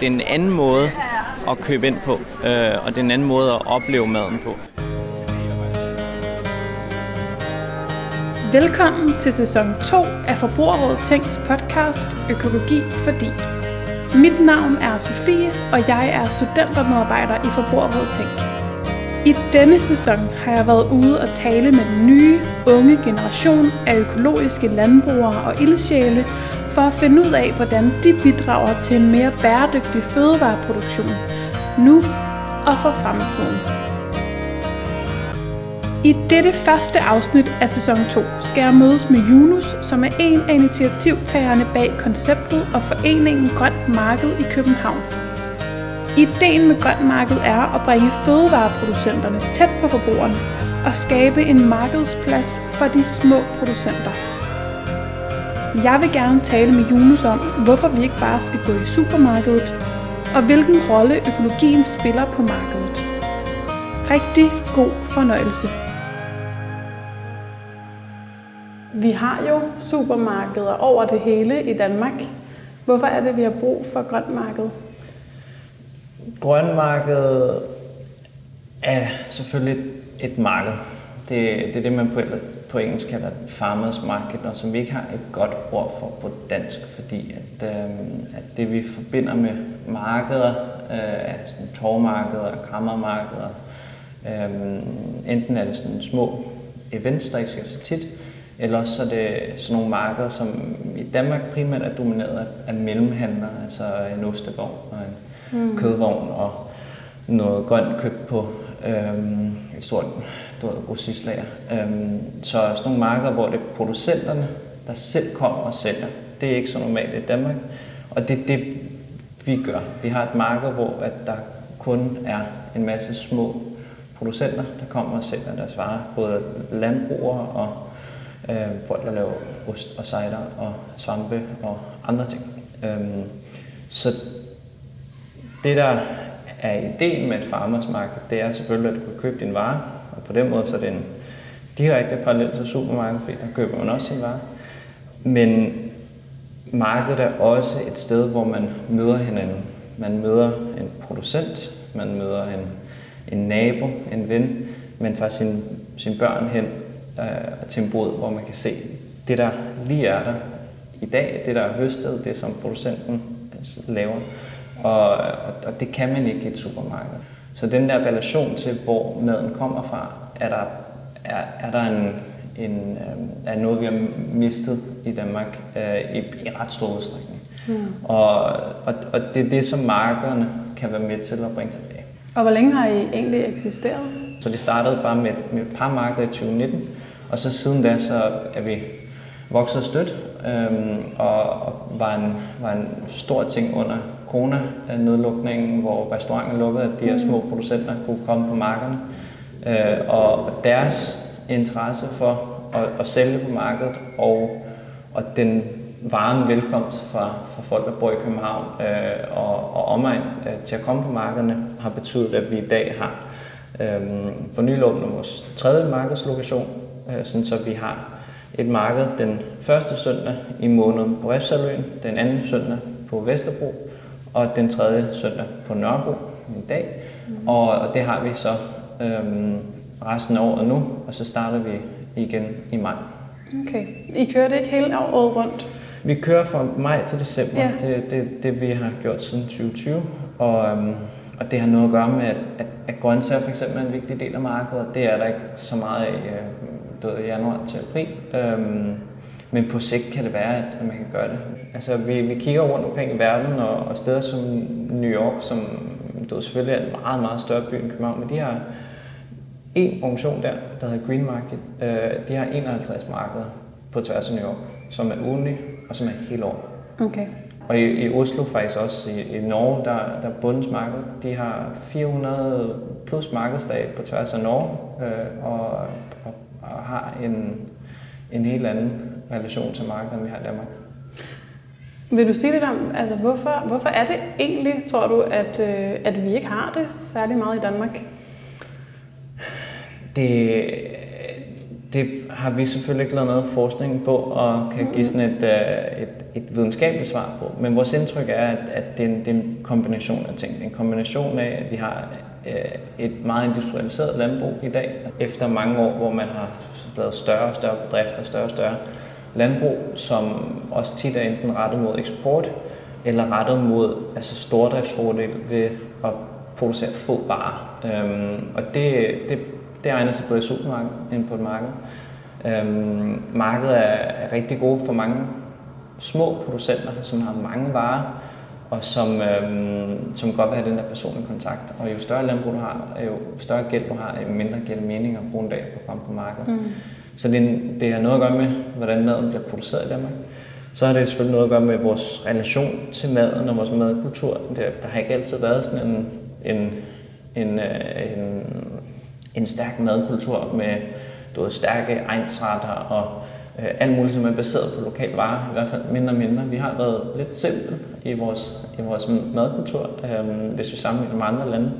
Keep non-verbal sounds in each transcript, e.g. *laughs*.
det er en anden måde at købe ind på, øh, og det er en anden måde at opleve maden på. Velkommen til sæson 2 af Forbrugerrådet Tænks podcast Økologi fordi. Mit navn er Sofie, og jeg er studentermedarbejder i Forbrugerrådet Tænk. I denne sæson har jeg været ude og tale med den nye, unge generation af økologiske landbrugere og ildsjæle for at finde ud af, hvordan de bidrager til en mere bæredygtig fødevareproduktion nu og for fremtiden. I dette første afsnit af sæson 2 skal jeg mødes med Junus, som er en af initiativtagerne bag konceptet og foreningen Grønt Marked i København. Ideen med Grønt Marked er at bringe fødevareproducenterne tæt på forbrugerne og skabe en markedsplads for de små producenter. Jeg vil gerne tale med Junus om, hvorfor vi ikke bare skal gå i supermarkedet, og hvilken rolle økologien spiller på markedet. Rigtig god fornøjelse. Vi har jo supermarkeder over det hele i Danmark. Hvorfor er det, vi har brug for grønt marked? Grønmarkedet er selvfølgelig et marked. Det, det er det, man på, på engelsk kalder farmers market, og som vi ikke har et godt ord for på dansk, fordi at, øh, at det vi forbinder med markeder, øh, altså torvmarkeder, krammermarkeder, øh, enten er det sådan små events, der ikke skal så tit, eller også så er det sådan nogle markeder, som i Danmark primært er domineret af mellemhandlere, altså en ostevogn og en mm. kødvogn og noget grønt købt på øhm, et stort grossistlager. Øhm, så sådan nogle markeder, hvor det er producenterne, der selv kommer og sælger. Det er ikke så normalt i Danmark, og det er det, vi gør. Vi har et marked, hvor at der kun er en masse små producenter, der kommer og sælger deres varer. Både landbrugere og øh, folk, der laver ost og cider og svampe og andre ting. Øhm, så det, der er ideen med et farmers market, det er selvfølgelig, at du kan købe din vare, og på den måde så er det en direkte parallel til supermarkedet, fordi der køber man også sin vare. Men markedet er også et sted, hvor man møder hinanden. Man møder en producent, man møder en, en nabo, en ven, man tager sin, børn hen øh, til en bod, hvor man kan se det, der lige er der i dag, det der er høstet, det som producenten laver. Og, og det kan man ikke i et supermarked. Så den der relation til, hvor maden kommer fra, er der, er, er der en, en, øh, er noget, vi har mistet i Danmark øh, i, i ret stor udstrækning. Mm. Og, og, og det er det, som markederne kan være med til at bringe tilbage. Og hvor længe har I egentlig eksisteret? Så det startede bare med, med et par markeder i 2019, og så siden da så er vi vokset stødt, øhm, og, og var, en, var en stor ting under corona-nedlukningen, hvor restauranter lukkede, at de her små producenter kunne komme på markederne. Øh, og deres interesse for at, at sælge på markedet, og, og den varen velkomst fra, fra folk, der bor i København øh, og, og omegn øh, til at komme på markederne, har betydet, at vi i dag har øh, for nylig åbnet vores tredje markedslokation, øh, sådan så vi har et marked den første søndag i måneden på Refsaløen, den anden søndag på Vesterbro, og den tredje søndag på Nørrebro i dag. Mm. Og, og det har vi så øhm, resten af året nu, og så starter vi igen i maj. Okay. I kører det ikke hele året rundt? Vi kører fra maj til december. Ja. Det det, det, vi har gjort siden 2020. Og, øhm, og det har noget at gøre med, at, at, at grøntsager for eksempel er en vigtig del af markedet. Det er der ikke så meget af øh, januar til april. Øhm, men på sigt kan det være, at man kan gøre det. Altså, vi, vi kigger rundt omkring i verden, og, og steder som New York, som du ved, selvfølgelig er en meget, meget større by end København, men de har en organisation der, der hedder Green Market. Øh, de har 51 markeder på tværs af New York, som er ugenlige og som er helt år. Okay. Og i, i Oslo faktisk også, i, i Norge, der, der er bundens marked. De har 400 plus markedsdage på tværs af Norge, øh, og, og, og har en, en helt anden relation til markedet, vi har i Danmark. Vil du sige lidt om, altså hvorfor, hvorfor er det egentlig, tror du, at, øh, at vi ikke har det særlig meget i Danmark? Det, det har vi selvfølgelig ikke lavet noget forskning på, og kan give sådan et, øh, et, et videnskabeligt svar på. Men vores indtryk er, at, at det, er en, det er en kombination af ting. En kombination af, at vi har øh, et meget industrialiseret landbrug i dag, efter mange år, hvor man har lavet større og større bedrifter, større og større landbrug, som også tit er enten rettet mod eksport, eller rettet mod altså stordriftsfordel ved at producere få varer. Øhm, og det, det, det egner sig både i supermarkedet end på et marked. Øhm, markedet er, er rigtig gode for mange små producenter, som har mange varer, og som, øhm, som godt vil have den der personlige kontakt. Og jo større landbrug du har, jo større gæld du har, jo mindre giver det mening at bruge en dag på at komme på markedet. Mm. Så det, det har noget at gøre med, hvordan maden bliver produceret i Danmark. Så har det selvfølgelig noget at gøre med vores relation til maden og vores madkultur. Der har ikke altid været sådan en, en, en, øh, en, en stærk madkultur med du ved, stærke egensretter og øh, alt muligt, som er baseret på lokal varer, i hvert fald mindre og mindre. Vi har været lidt simpel i vores, i vores madkultur, øh, hvis vi sammenligner med andre lande.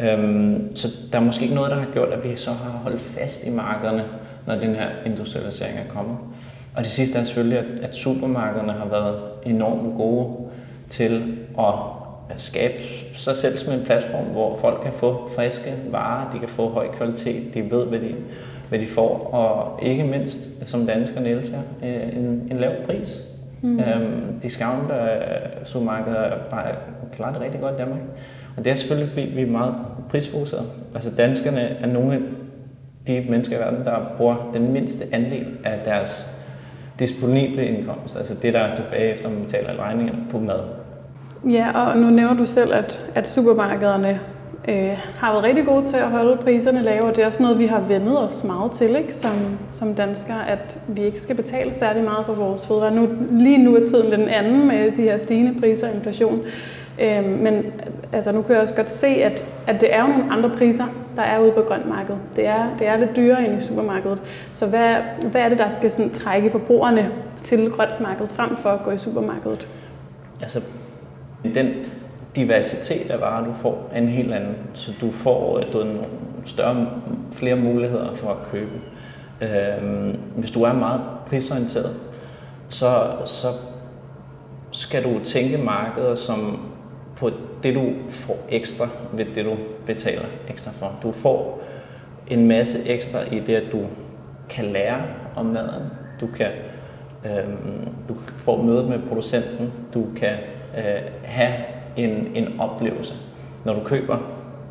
Øh, så der er måske ikke noget, der har gjort, at vi så har holdt fast i markederne, når den her industrialisering er kommet. Og det sidste er selvfølgelig, at, at supermarkederne har været enormt gode til at skabe sig selv som en platform, hvor folk kan få friske varer, de kan få høj kvalitet, de ved, hvad de, hvad de får, og ikke mindst, som danskerne elsker, øh, en, en lav pris. Mm. Øhm, discount uh, supermarkeder bare klarer det rigtig godt i Danmark. Og det er selvfølgelig, fordi vi er meget prisfokuseret. Altså danskerne er nogle de mennesker i verden, der bruger den mindste andel af deres disponible indkomst, altså det, der er tilbage efter, man betaler regningerne på mad. Ja, og nu nævner du selv, at, at supermarkederne øh, har været rigtig gode til at holde priserne lave, og det er også noget, vi har vendet os meget til ikke? Som, som danskere, at vi ikke skal betale særlig meget for vores fødevarer. Nu, lige nu er tiden den anden med de her stigende priser og inflation. Øh, men altså, nu kan jeg også godt se, at, at det er jo nogle andre priser, der er ude på grøntmarkedet. Det er, det er lidt dyrere end i supermarkedet. Så hvad, hvad er det, der skal sådan, trække forbrugerne til grønt marked frem for at gå i supermarkedet? Altså, den diversitet af varer, du får, er en helt anden. Så du får øh, du nogle større, flere muligheder for at købe. Øhm, hvis du er meget prisorienteret, så, så skal du tænke markeder som på det, du får ekstra ved det, du betaler ekstra for. Du får en masse ekstra i det, at du kan lære om maden. Du kan øhm, du får mødet med producenten. Du kan øh, have en, en oplevelse. Når du køber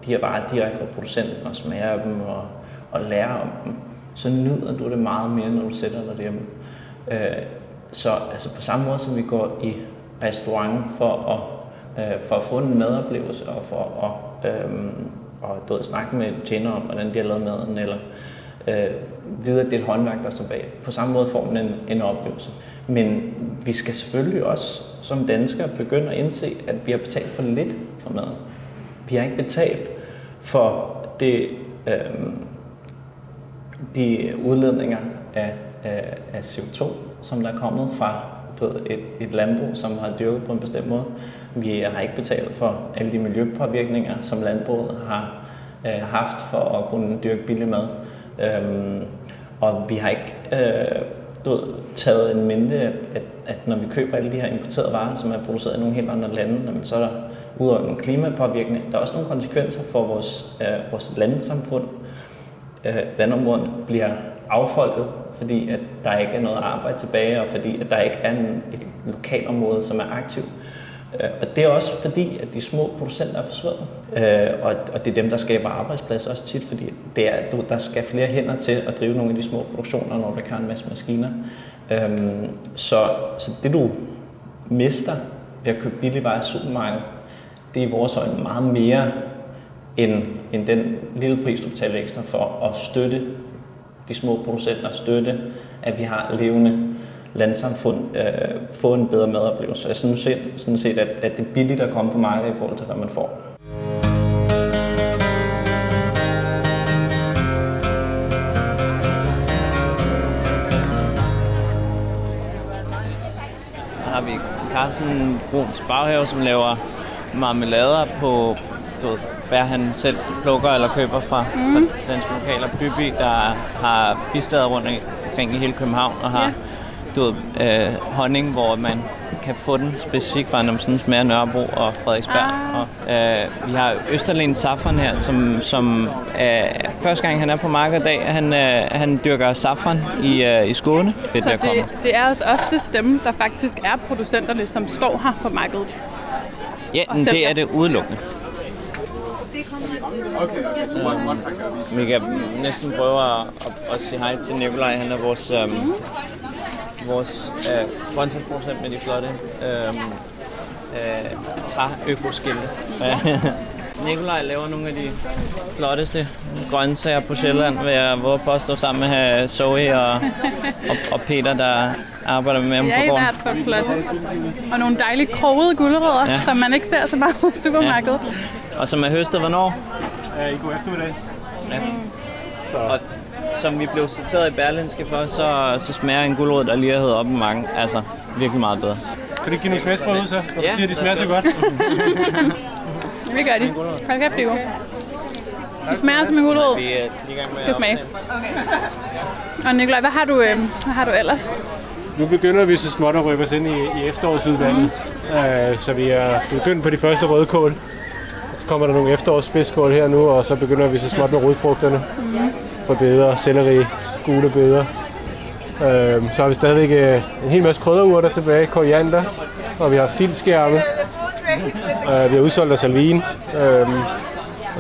de her varer direkte fra producenten og smager dem og, og lærer om dem, så nyder du det meget mere, når du sætter dig derhjemme. Øh, så altså på samme måde som vi går i restaurant for at øh, for at få en madoplevelse og for at, øh, og, du ved, snakke med tjener om, hvordan de har lavet maden, eller øh, vide, at det er et håndværk, der står bag. På samme måde får man en, en oplevelse. Men vi skal selvfølgelig også som danskere begynde at indse, at vi har betalt for lidt for maden. Vi har ikke betalt for det, øh, de udledninger af, af, af CO2, som der er kommet fra du ved, et, et landbrug, som har dyrket på en bestemt måde. Vi har ikke betalt for alle de miljøpåvirkninger, som landbruget har øh, haft for at kunne dyrke billig mad. Øhm, og vi har ikke øh, du ved, taget en mente, at, at, at når vi køber alle de her importerede varer, som er produceret i nogle helt andre lande, jamen, så er der udover nogle klimapåvirkninger, der er også nogle konsekvenser for vores, øh, vores landsamfund. Øh, landområderne bliver affolket, fordi at der ikke er noget arbejde tilbage, og fordi at der ikke er en, et lokalområde, som er aktivt. Øh, og det er også fordi, at de små producenter er forsvundet. Øh, og det er dem, der skaber arbejdspladser også tit, fordi det er, der skal flere hænder til at drive nogle af de små produktioner, når der kan en masse maskiner. Øhm, så, så det du mister ved at købe billig varer i supermarkedet, det er i vores øjne meget mere end, end den lille pris, du betaler ekstra for at støtte de små producenter, støtte, at vi har levende landsamfund øh, få en bedre madoplevelse. Jeg synes set, sådan set, at, at det er billigt at komme på markedet i forhold til, hvad man får. Her har vi Carsten Bruns baghave, som laver marmelader på du ved, bær, han selv plukker eller køber fra, mm. fra danske lokaler. Byby, der har bistader rundt omkring i hele København og har ja du ved, øh, honning, hvor man kan få den specifikt fra, når man sådan smager Nørrebro og Frederiksberg. Ah. Og, øh, vi har Østerlen Safran her, som, som øh, første gang han er på markedet i dag, han, øh, han dyrker safran i, øh, i Skåne. Så der kommer. det, det er også oftest dem, der faktisk er producenterne, som står her på markedet. Ja, og men det er det udelukkende. Vi kan næsten prøve at, at, at sige hej til Nikolaj. Han er vores, øhm, vores øh, grøntsagsproducent med de flotte øhm, øh, træ-økoskilte. *laughs* Nikolaj laver nogle af de flotteste grøntsager på Sjælland, vil jeg våge at påstå, sammen med øh, Zoe og, og, og Peter, der arbejder med ham Det er på i gården. hvert fald flot. Og nogle dejlige krogede gulerødder, Ja. ja. som man ikke ser så meget i supermarkedet. Og som er høstet hvornår? Ja, i god eftermiddag. Ja. Og som vi blev citeret i Berlinske for, så, så smager en gulerod, der lige har hedder op i mange, altså virkelig meget bedre. Kan du give nogle smagsprøver ud så, når du Ja, siger, at de smager så godt? Det gør de. Hold kæft, det er. Det smager som en gulerod. Vi er lige i gang med Skal smage. Og Nikolaj, hvad har du, øh, hvad har du ellers? Nu begynder vi så småt at rykke os ind i, i efterårsudvalget. Mm. Uh, så vi er begyndt på de første rødkål. Så kommer der nogle efterårsspidskål her nu, og så begynder vi så småt med rodfrugterne. Mm. For bedre, selleri, gule beder. Uh, så har vi stadigvæk uh, en hel masse krydderurter tilbage, koriander, og vi har haft dildskærme. Uh, *laughs* vi har udsolgt af salvin. Og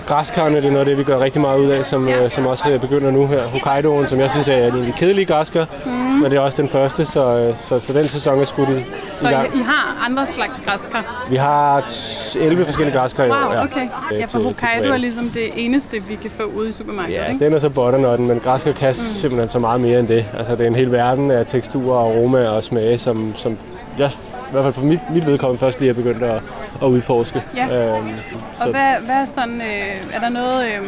græskarne, det er noget af det, vi gør rigtig meget ud af, som, Ja. ja. som også øh, begynder nu her. Hokkaidoen, som jeg synes er en af de kedelige græskar, mm. men det er også den første, så, øh, så, så den sæson er skudt i, i Så gang. I, I har andre slags græskar? Vi har t- 11 forskellige græskar i år. Wow, ja. okay. Øh, Ja, for Hokkaido er ligesom det eneste, vi kan få ude i supermarkedet, Ja, ikke? den er så butternutten, men græskar kan mm. simpelthen så meget mere end det. Altså, det er en hel verden af teksturer, aroma og smage, som, som jeg i hvert fald for mit, mit vedkommende først lige er begyndt at, at udforske. Ja. Øhm, Og hvad, hvad er sådan, øh, er der noget øh,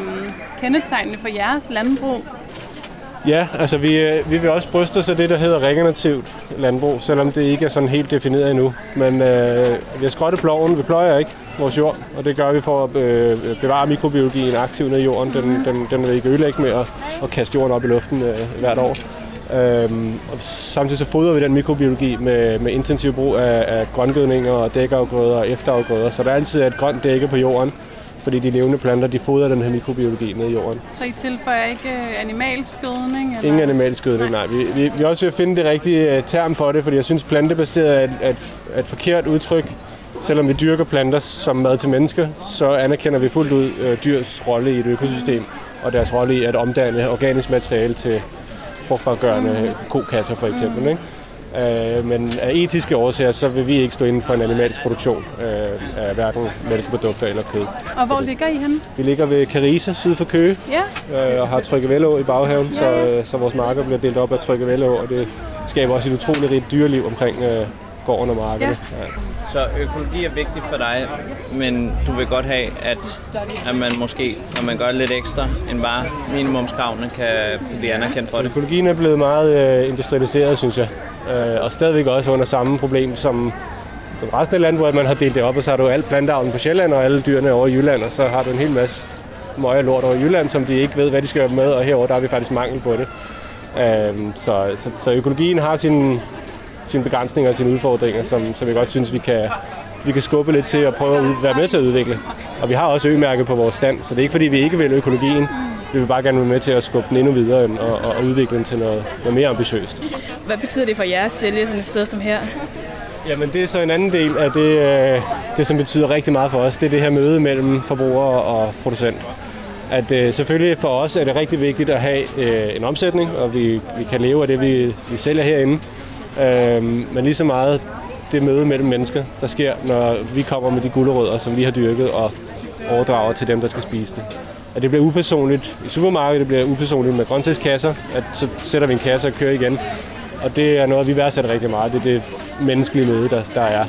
kendetegnende for jeres landbrug? Ja, altså vi, øh, vi vil også bryste os af det, der hedder regenerativt landbrug, selvom det ikke er sådan helt defineret endnu. Men øh, vi har skrottet ploven, vi pløjer ikke vores jord, og det gør vi for at øh, bevare mikrobiologien aktiv ned i jorden. Den, den, den vil ikke ødelægge med at, at kaste jorden op i luften øh, hvert år. Øhm, og samtidig så fodrer vi den mikrobiologi med, med intensiv brug af, af grøngødninger og dækafgrøder og efterafgrøder, så der altid er et grønt dække på jorden, fordi de levende planter de fodrer den her mikrobiologi ned i jorden. Så I tilføjer ikke øh, animalsk gødning? Eller? Ingen animalsk gødning, nej. Vi, vi, vi er også ved at finde det rigtige øh, term for det, fordi jeg synes, plantebaseret er et, er et, er et forkert udtryk. Selvom vi dyrker planter som mad til mennesker, så anerkender vi fuldt ud øh, dyrs rolle i et økosystem, og deres rolle i at omdanne organisk materiale til frugtbargørende kokasser for eksempel. Ikke? Øh, men af etiske årsager, så vil vi ikke stå inden for en animalsk produktion øh, af hverken mælkeprodukter eller kød. Og hvor ligger I henne? Vi ligger ved Carise, syd for Køge, Ja, øh, og har Tryggevælleå i baghaven, Ja, så, ja. øh, så vores marker bliver delt op af Tryggevælleå, og det skaber også et utroligt rigt dyreliv omkring øh, gården og markerne. Ja. Så økologi er vigtigt for dig, men du vil godt have, at, at man måske, når man gør lidt ekstra end bare minimumskravene, kan blive anerkendt for det. Økologien er blevet meget øh, industrialiseret, synes jeg, øh, og stadigvæk også under samme problem som, som resten af landet, at man har delt det op, og så har du alt planteavlen på Sjælland og alle dyrene over i Jylland, og så har du en hel masse møg og lort over i Jylland, som de ikke ved, hvad de skal gøre med, og herover der har vi faktisk mangel på det. Øh, så, så, så økologien har sine sine begrænsninger og sine udfordringer, som, som jeg godt synes, vi kan, vi kan skubbe lidt til og prøve at være med til at udvikle. Og vi har også ø-mærke på vores stand, så det er ikke fordi, vi ikke vil økologien. Vi vil bare gerne være med til at skubbe den endnu videre og, og, udvikle den til noget, noget mere ambitiøst. Hvad betyder det for jer at sælge sådan et sted som her? Jamen det er så en anden del af det, øh, det som betyder rigtig meget for os. Det er det her møde mellem forbruger og producent. At øh, selvfølgelig for os er det rigtig vigtigt at have øh, en omsætning, og vi, vi kan leve af det, vi, vi sælger herinde. Øh, men lige så meget det møde mellem mennesker, der sker, når vi kommer med de gulerødder, som vi har dyrket, og overdrager til dem, der skal spise det. At det bliver upersonligt i supermarkedet, det bliver upersonligt med grøntsagskasser, at så sætter vi en kasse og kører igen. Og det er noget, vi værdsætter rigtig meget. Det er det menneskelige møde, der, der er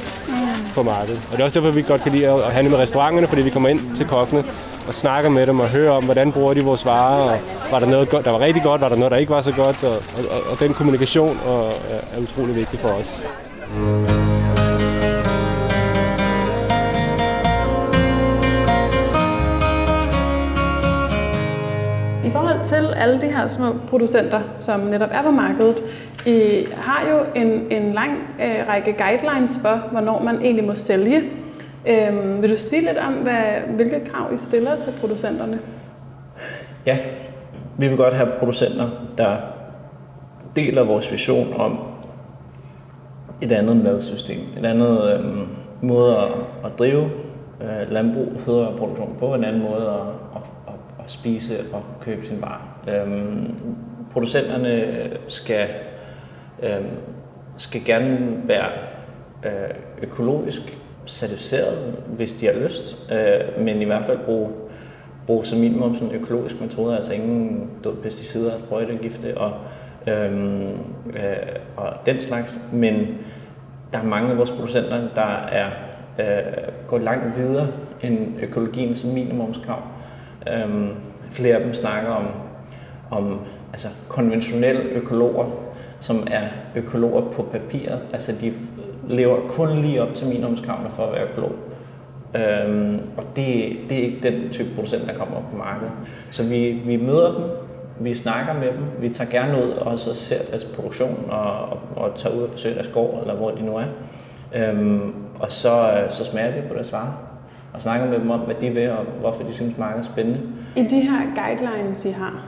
på markedet. Og det er også derfor, vi godt kan lide at handle med restauranterne, fordi vi kommer ind til kokkene og snakker med dem og hører om, hvordan bruger de vores varer, og var der noget, der var rigtig godt, var der noget, der ikke var så godt, og, og, og den kommunikation og, øh, er utrolig vigtig for os. I forhold til alle de her små producenter, som netop er på markedet, I har jo en, en lang øh, række guidelines for, hvornår man egentlig må sælge. Øhm, vil du sige lidt om, hvad, hvilke krav I stiller til producenterne? Ja, vi vil godt have producenter, der deler vores vision om et andet madsystem, et andet øhm, måde at, at drive øh, landbrug og fødevareproduktion på, en anden måde at, at, at, at spise og købe sin varer. Øhm, producenterne skal, øhm, skal gerne være øh, økologisk certificeret, hvis de har lyst, øh, men i hvert fald bruge, bruge som minimum sådan økologisk metode, altså ingen død pesticider, sprøjtegifte og, øhm, øh, og den slags, men der er mange af vores producenter, der er øh, går langt videre end økologiens minimumskrav. Øhm, flere af dem snakker om, om altså konventionelle økologer, som er økologer på papiret. Altså de lever kun lige op til minimumskravene for at være økolog. Øhm, og det, det er ikke den type producent, der kommer på markedet. Så vi, vi møder dem, vi snakker med dem, vi tager gerne ud og så ser deres produktion og, og, og tager ud og besøger deres gård, eller hvor de nu er. Øhm, og så, så smager vi på deres varer og snakker med dem om, hvad de vil og hvorfor de synes, markedet er spændende. I de her guidelines, I har,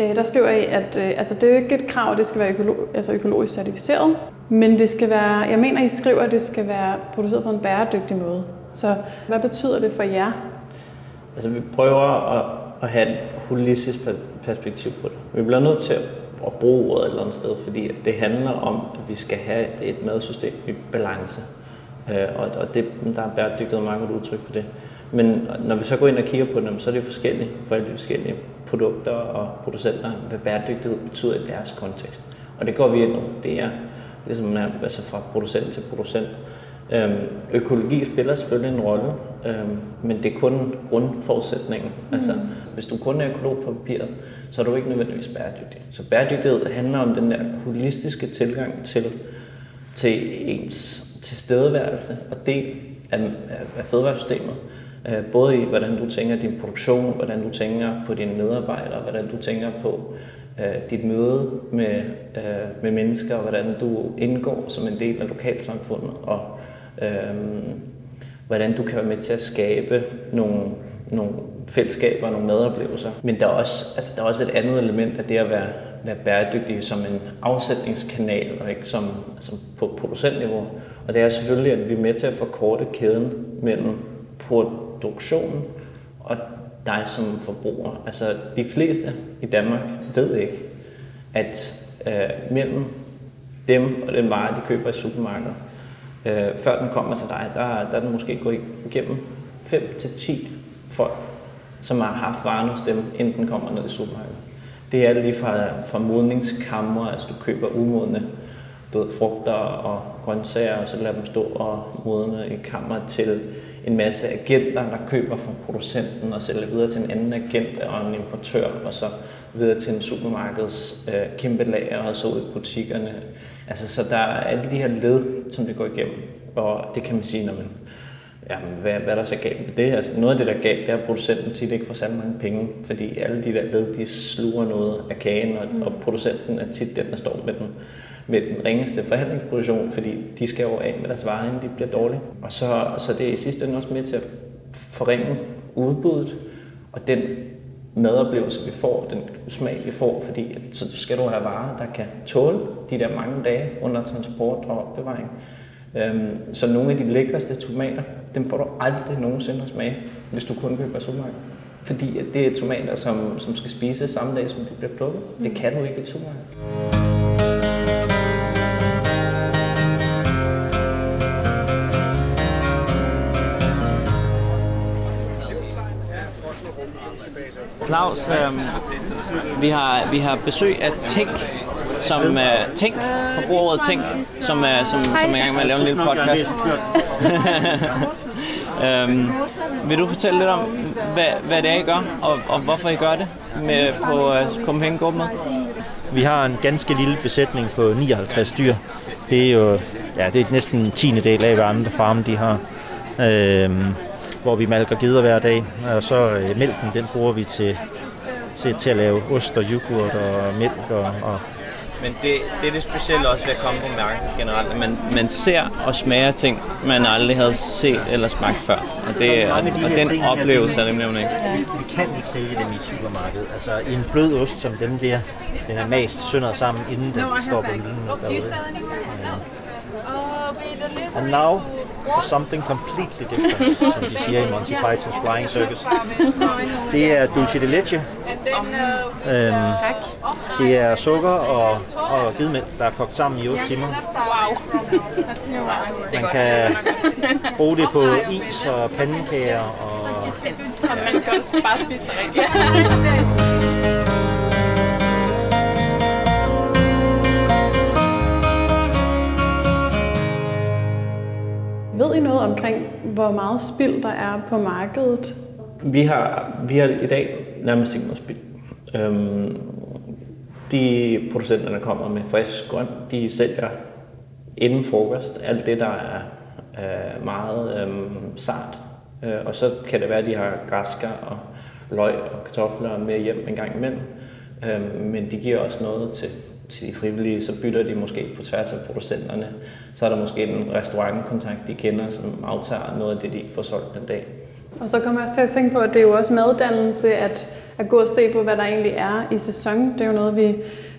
øh, der skriver I, at øh, altså, det er jo ikke et krav, at det skal være økolo- altså økologisk certificeret, men det skal være, jeg mener, I skriver, at det skal være produceret på en bæredygtig måde. Så hvad betyder det for jer? Altså vi prøver at, at have et holistisk perspektiv på det. Vi bliver nødt til at bruge ordet et eller andet sted, fordi det handler om, at vi skal have et madsystem i balance. Øh, og, og det, der er bæredygtighed mange udtryk for det. Men når vi så går ind og kigger på dem, så er det forskelligt for alle de forskellige produkter og producenter, hvad bæredygtighed betyder i deres kontekst. Og det går vi ind over. Det er ligesom altså fra producent til producent. Øhm, økologi spiller selvfølgelig en rolle, øhm, men det er kun grundforudsætningen. Mm. Altså, hvis du kun er økolog på papiret, så er du ikke nødvendigvis bæredygtig. Så bæredygtighed handler om den der holistiske tilgang til, til ens tilstedeværelse og del af, af fødevaresystemet. Øh, både i, hvordan du tænker din produktion, hvordan du tænker på dine medarbejdere, hvordan du tænker på øh, dit møde med, øh, med mennesker, og hvordan du indgår som en del af lokalsamfundet, og øh, hvordan du kan være med til at skabe nogle, nogle fællesskaber og nogle medoplevelser. Men der er, også, altså, der er også et andet element af det at være, være bæredygtig som en afsætningskanal, og ikke som, som på producentniveau. Og det er selvfølgelig, at vi er med til at forkorte kæden mellem produktionen og dig som forbruger. Altså de fleste i Danmark ved ikke, at øh, mellem dem og den vare, de køber i supermarkedet, øh, før den kommer til dig, der, der er den måske gået igennem 5-10 folk, som har haft varen hos dem, inden den kommer ned i supermarkedet. Det er alt lige fra, fra modningskammer, altså du køber umodne ved, frugter og grøntsager, og så lader dem stå og modne i kammer til en masse agenter, der køber fra producenten og sælger videre til en anden agent og en importør, og så videre til en supermarkeds øh, kæmpe lager, og så ud i butikkerne. Altså, så der er alle de her led, som det går igennem, og det kan man sige, når man Jamen, hvad, hvad er der så galt med det? Altså, noget af det, der er galt, det er, at producenten tit ikke får særlig mange penge, fordi alle de der led, de sluger noget af kagen, og, mm. og producenten er tit den, der står med den med den ringeste forhandlingsposition, fordi de skal jo af med deres varer, inden de bliver dårlige. Og så, så det er i sidste ende også med til at forringe udbuddet, og den madoplevelse, vi får, den smag, vi får, fordi så skal du have varer, der kan tåle de der mange dage under transport og opbevaring. Øhm, så nogle af de lækreste tomater, dem får du aldrig nogensinde at smage, hvis du kun køber supermarked. Fordi det er tomater, som, som skal spises samme dag, som de bliver plukket. Det kan du ikke i et supermarked. Claus, øh, vi, har, vi har besøg af Tænk, som uh, Tænk, forbrugerrådet Tænk, som, uh, som, som er i gang med at lave en lille podcast. *laughs* øhm, vil du fortælle lidt om, hvad, hvad det er, I gør, og, og hvorfor I gør det med på uh, Copenhagen Vi har en ganske lille besætning på 59 dyr. Det er jo ja, det er næsten en tiende del af, hvad andre farme de har. Øhm, hvor vi malker geder hver dag. Og så øh, mælken, den bruger vi til, til, til at lave ost og yoghurt og mælk og, og Men det, det er det specielle også ved at komme på markedet generelt, at man, man ser og smager ting, man aldrig havde set eller smagt før. Og, det, og, og den oplevelse er rimelig unik. Vi kan ikke sælge dem i supermarkedet. Altså en blød ost som dem der, den er mast sønder sammen, inden den står på hylden derude. And now for something completely different, *laughs* som de siger i Monty Python's Flying Circus. Det er dulce de leche. Øhm, det er sukker og, og gedemælk, der er kogt sammen i 8 timer. Man kan bruge det på is og pandekager og Man kan også bare spise det Ved I noget omkring, hvor meget spild der er på markedet? Vi har, vi har i dag nærmest ikke noget spild. Øhm, de producenter, der kommer med frisk grønt, de sælger inden frokost alt det, der er øh, meget øh, sart. Øh, og så kan det være, at de har græsker og løg og kartofler med hjem en gang imellem. Øh, men de giver også noget til, til de frivillige, så bytter de måske på tværs af producenterne. Så er der måske en restaurantkontakt, de kender, som aftager noget af det, de får solgt den dag. Og så kommer jeg også til at tænke på, at det er jo også maddannelse at, at gå og se på, hvad der egentlig er i sæson. Det er jo noget, vi,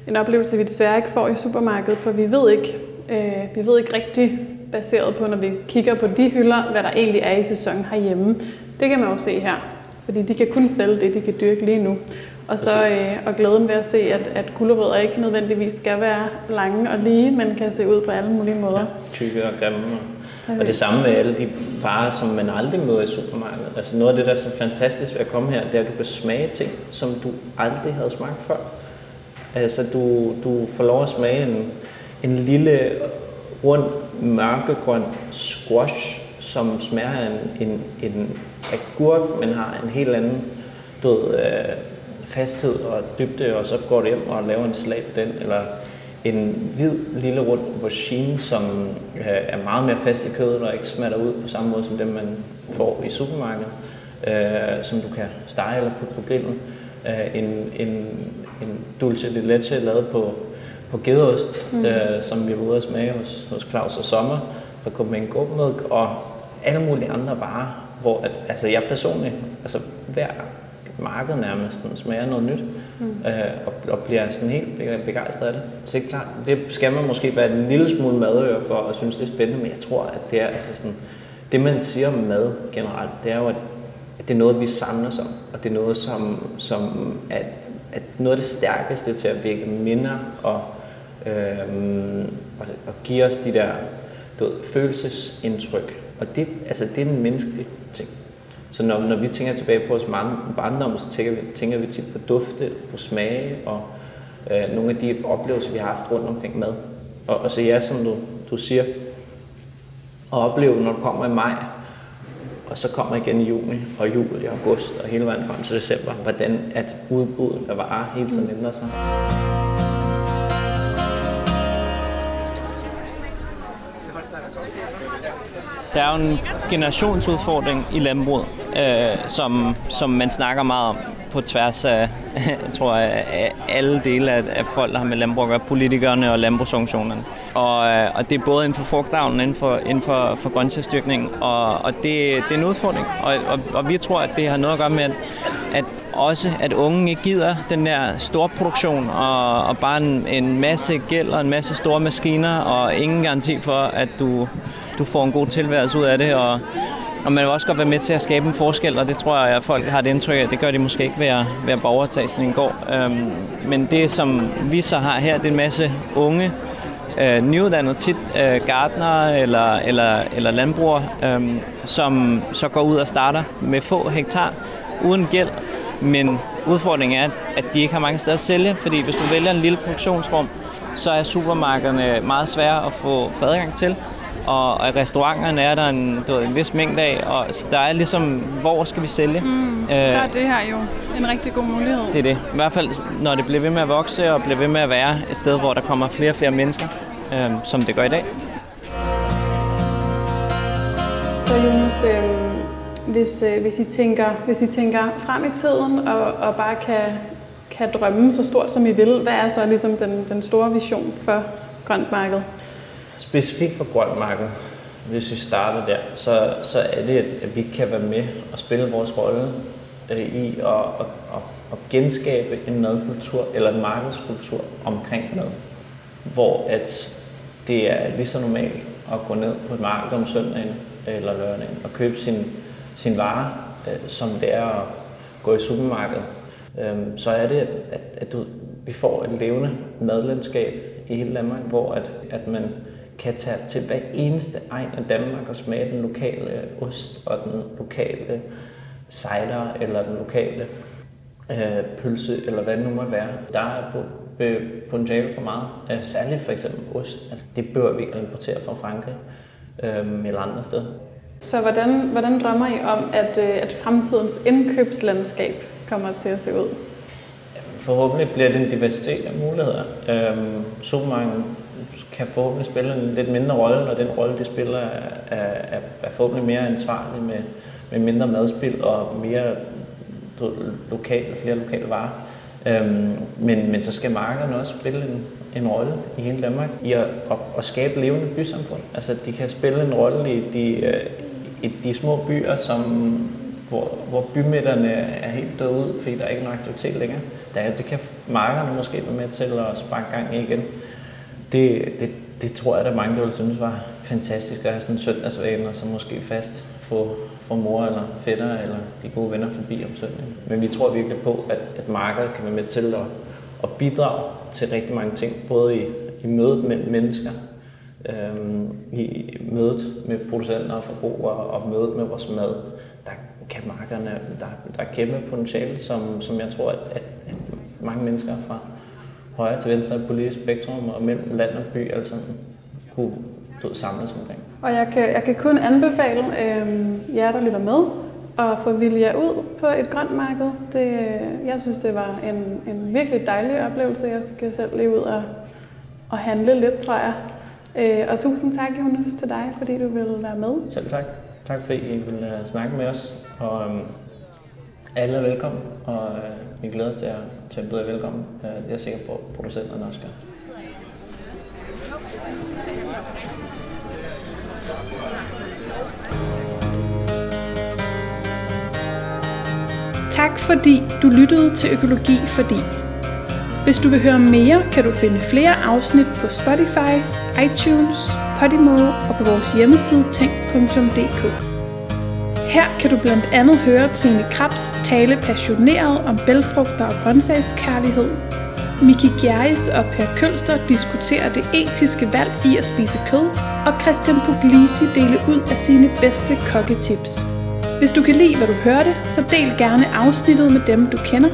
en oplevelse, vi desværre ikke får i supermarkedet, for vi ved ikke, øh, vi ved ikke rigtigt, baseret på, når vi kigger på de hylder, hvad der egentlig er i sæson herhjemme. Det kan man jo se her, fordi de kan kun sælge det, de kan dyrke lige nu. Og så øh, og glæden ved at se, at, at gulerødder ikke nødvendigvis skal være lange og lige, men kan se ud på alle mulige måder. Ja, tykke og grimme. Og, og det samme med alle de varer, som man aldrig møder i supermarkedet. Altså noget af det, der er så fantastisk ved at komme her, det er, at du kan smage ting, som du aldrig havde smagt før. Altså du, du får lov at smage en, en lille rund mørkegrøn squash, som smager af en, en, en agurk, men har en helt anden død, øh, fasthed og dybde, og så går du hjem og laver en salat den, eller en hvid lille rund aubergine, som øh, er meget mere fast i kødet og ikke smatter ud på samme måde som dem, man får i supermarkedet, øh, som du kan stege eller putte på grillen. Øh, en, en, en dulce de leche lavet på, på gedeost, mm. øh, som vi var ude at smage hos, hos Claus og Sommer fra Copenhagen Gold og alle mulige andre varer, hvor at, altså jeg personligt, altså hver marked nærmest den smager noget nyt, mm. øh, og, og bliver sådan helt begejstret af det. Så det er klart, det skal man måske være en lille smule madører for at synes, det er spændende, men jeg tror, at det er altså sådan, det man siger om mad generelt, det er jo, at, at det er noget, vi samles om, og det er noget, som, som at, at noget af det stærkeste til at vække minder og, øh, og, og give os de der du ved, følelsesindtryk. Og det, altså, det er en menneskelig ting. Så når, når vi tænker tilbage på vores barndom, så tænker vi, tænker vi tit på dufte, på smage og øh, nogle af de oplevelser, vi har haft rundt omkring mad. Og, og så ja, som du, du siger, at opleve, når du kommer i maj, og så kommer igen i juni, og juli, og august, og hele vejen frem til december, hvordan at udbuddet af varer hele tiden ændrer sig. Der er jo en generationsudfordring i landbruget, øh, som, som man snakker meget om på tværs af, *laughs* jeg tror, af alle dele af, af folk, der har med landbrug at politikerne og landbrugsorganisationerne. Og, øh, og det er både inden for frugtavlen inden for, inden for, for grøntsagsdyrkning, og, og det, det er en udfordring. Og, og, og vi tror, at det har noget at gøre med, at, at også at unge ikke gider den der store produktion og, og bare en, en masse gæld og en masse store maskiner og ingen garanti for, at du, du får en god tilværelse ud af det. Og, og man vil også godt være med til at skabe en forskel, og det tror jeg, at folk har et indtryk af. Det gør de måske ikke ved at, ved at borgertagsningen går. Øhm, men det, som vi så har her, det er en masse unge, øh, nyuddannede tit øh, gardner eller, eller, eller landbrugere, øh, som så går ud og starter med få hektar uden gæld. Men udfordringen er, at de ikke har mange steder at sælge, fordi hvis du vælger en lille produktionsform, så er supermarkederne meget svære at få adgang til og, og i restauranterne er der en, du ved, en vis mængde af, og der er ligesom, hvor skal vi sælge? Mm, øh, der er det her jo en rigtig god mulighed. Det er det. I hvert fald, når det bliver ved med at vokse, og bliver ved med at være et sted, hvor der kommer flere og flere mennesker, øh, som det gør i dag. Så Jonas, øh, hvis, øh, hvis, I tænker, hvis I tænker frem i tiden, og, og bare kan, kan drømme så stort, som I vil, hvad er så ligesom den, den store vision for grønt marked? Specifikt for grønt marked, hvis vi starter der, så, så er det, at vi kan være med og spille vores rolle øh, i at, at, at, at genskabe en madkultur eller en markedskultur omkring mad, hvor at det er lige så normalt at gå ned på et marked om søndagen eller lørdagen og købe sin, sin vare, øh, som det er at gå i supermarkedet. Øh, så er det, at, at, at du, vi får et levende madlandskab i hele Danmark, hvor at, at man kan tage til hver eneste egen af Danmark og smage den lokale ost og den lokale cider eller den lokale øh, pølse eller hvad det nu måtte være. Der er på, potentiale for meget, øh, særligt for eksempel ost. Altså, det bør vi ikke importere fra Frankrig øh, eller andre steder. Så hvordan, hvordan drømmer I om, at, øh, at fremtidens indkøbslandskab kommer til at se ud? Forhåbentlig bliver det en diversitet af muligheder. Øhm, supermarkedet kan forhåbentlig spille en lidt mindre rolle, og den rolle, det spiller, er, er, er forhåbentlig mere ansvarlig med, med mindre madspil og mere lokale, flere lokale varer. Øhm, men, men så skal markederne også spille en, en rolle i hele Danmark i at, at, at skabe levende bysamfund. Altså de kan spille en rolle i de, øh, i de små byer, som, hvor, hvor bymidterne er helt døde ud, fordi der er ikke nogen aktivitet længere. Der, det kan markederne måske være med til at sparke gang i igen. Det, det, det tror jeg, der mange der ville synes var fantastisk at have sådan en søndagsvane, og så måske fast få, få mor eller fætter eller de gode venner forbi om søndagen. Men vi tror virkelig på, at, at markedet kan være med til at, at bidrage til rigtig mange ting, både i, i mødet med mennesker, øhm, i mødet med producenter og forbrugere og mødet med vores mad. Der kan markederne, der, der er kæmpe potentiale, som, som jeg tror, at, at, at mange mennesker fra højre til venstre politisk spektrum og mellem land og by altså kunne du samles omkring. Og jeg kan, jeg kan kun anbefale øh, jer, der lytter med, at få Vilja ud på et grønt marked. Det, jeg synes, det var en, en virkelig dejlig oplevelse. Jeg skal selv lige ud og, og handle lidt, tror jeg. Øh, og tusind tak, Jonas, til dig, fordi du ville være med. Selv tak. Tak fordi I ville uh, snakke med os. Og um, alle er velkommen, og uh, vi glæder os til at, tage at velkommen. Øh, det er jeg sikker på, at producenterne også gør. Tak fordi du lyttede til Økologi Fordi. Hvis du vil høre mere, kan du finde flere afsnit på Spotify, iTunes, Podimo og på vores hjemmeside tænk.dk. Her kan du blandt andet høre Trine Krabs tale passioneret om bælfrugter og grøntsagskærlighed. Miki Gjerris og Per Kølster diskuterer det etiske valg i at spise kød, og Christian Puglisi dele ud af sine bedste kokketips. Hvis du kan lide, hvad du hørte, så del gerne afsnittet med dem, du kender.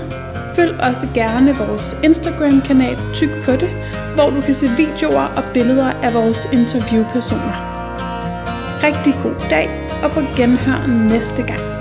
Følg også gerne vores Instagram-kanal Tyk på det, hvor du kan se videoer og billeder af vores interviewpersoner. Rigtig god dag, og på genhør næste gang.